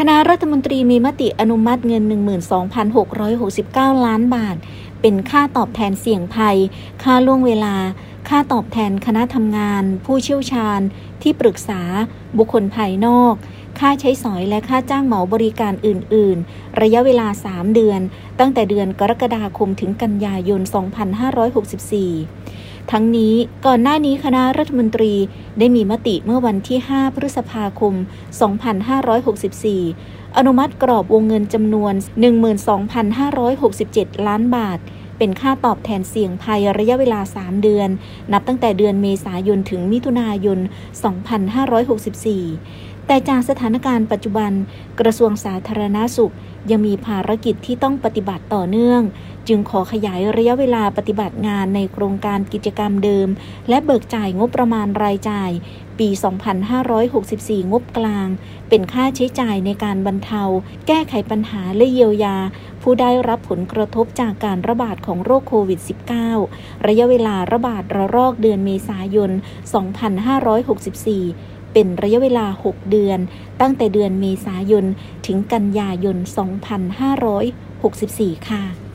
คณะรัฐมนตรีมีมติอนุมัติเงิน 12,669 ล้านบาท เป็นค่าตอบแทนเสี่ยงภัย ค่าล่วงเวลา ค่าตอบแทนคณะทำงาน ผู้เชี่ยวชาญ ที่ปรึกษา บุคคลภายนอก ค่าใช้สอยและค่าจ้างเหมาบริการอื่น ๆ ระยะเวลา 3 เดือน ตั้งแต่เดือนกรกฎาคมถึงกันยายน 2564 ทั้งนี้ก่อนหน้านี้คณะรัฐมนตรีได้มีมติเมื่อวันที่ 5 พฤษภาคม 2564 อนุมัติกรอบวงเงินจำนวน 12,567 ล้านบาท เป็นค่าตอบแทนเสี่ยงภัยระยะเวลา 3 เดือน นับตั้งแต่เดือนเมษายนถึงมิถุนายน 2564 แต่จากสถานการณ์ปัจจุบัน กระทรวงสาธารณาสุขยังมีภารกิจที่ต้องปฏิบัติต่อเนื่อง จึงขอขยายระยะเวลาปฏิบัติงานในโครงการกิจกรรมเดิม และเบิกจ่ายงบประมาณรายจ่าย ปี 2564 งบกลาง เป็นค่าใช้จ่ายในการบรรเทา แก้ไขปัญหาและเยียวยา ผู้ได้รับผลกระทบจากการระบาดของโรคโควิด -19 ระยะเวลาระบาดระลอกเดือนเมษายน 2564เป็นระยะเวลา 6 เดือน ตั้งแต่เดือนเมษายน ถึงกันยายน 2564 ค่ะ